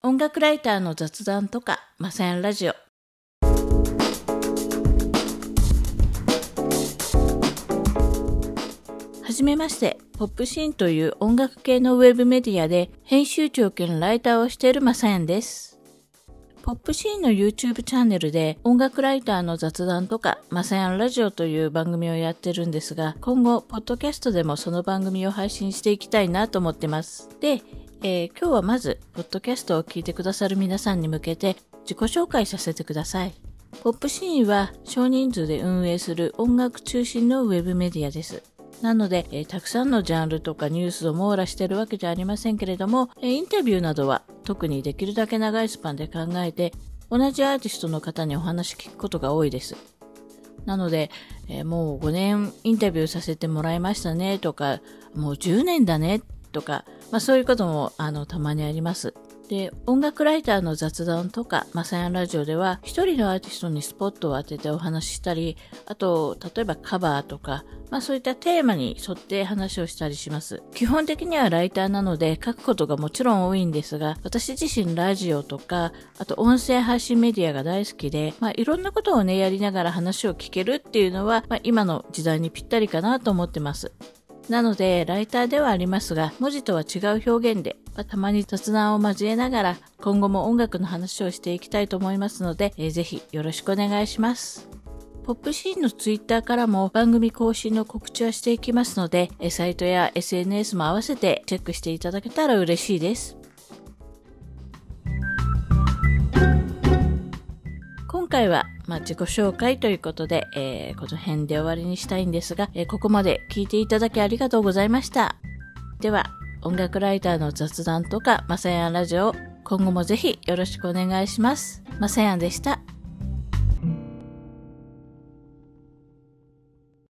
音楽ライターの雑談とか、まさやんラジオ。はじめまして、ポップシーンという音楽系のウェブメディアで編集長兼ライターをしているまさやんです。ポップシーンの YouTube チャンネルで音楽ライターの雑談とか、まさやんラジオという番組をやってるんですが、今後、ポッドキャストでもその番組を配信していきたいなと思ってます。で、えー、今日はまず、ポッドキャストを聞いてくださる皆さんに向けて自己紹介させてください。ポップシーンは少人数で運営する音楽中心のウェブメディアです。なので、えー、たくさんのジャンルとかニュースを網羅してるわけじゃありませんけれども、えー、インタビューなどは特にできるだけ長いスパンで考えて、同じアーティストの方にお話聞くことが多いです。なので、えー、もう5年インタビューさせてもらいましたねとか、もう10年だねとか、まあそういうこともあのたまにあります。で、音楽ライターの雑談とか、マサヤンラジオでは、一人のアーティストにスポットを当ててお話ししたり、あと、例えばカバーとか、まあそういったテーマに沿って話をしたりします。基本的にはライターなので書くことがもちろん多いんですが、私自身ラジオとか、あと音声配信メディアが大好きで、まあいろんなことをね、やりながら話を聞けるっていうのは、まあ今の時代にぴったりかなと思ってます。なので、ライターではありますが、文字とは違う表現で、ま、たまに雑談を交えながら、今後も音楽の話をしていきたいと思いますので、えー、ぜひよろしくお願いします。ポップシーンのツイッターからも番組更新の告知はしていきますので、サイトや SNS も合わせてチェックしていただけたら嬉しいです。今回はまあ、自己紹介ということで、えー、この辺で終わりにしたいんですが、えー、ここまで聞いていただきありがとうございました。では、音楽ライターの雑談とか、まさやんラジオ、今後もぜひよろしくお願いします。まさやんでした。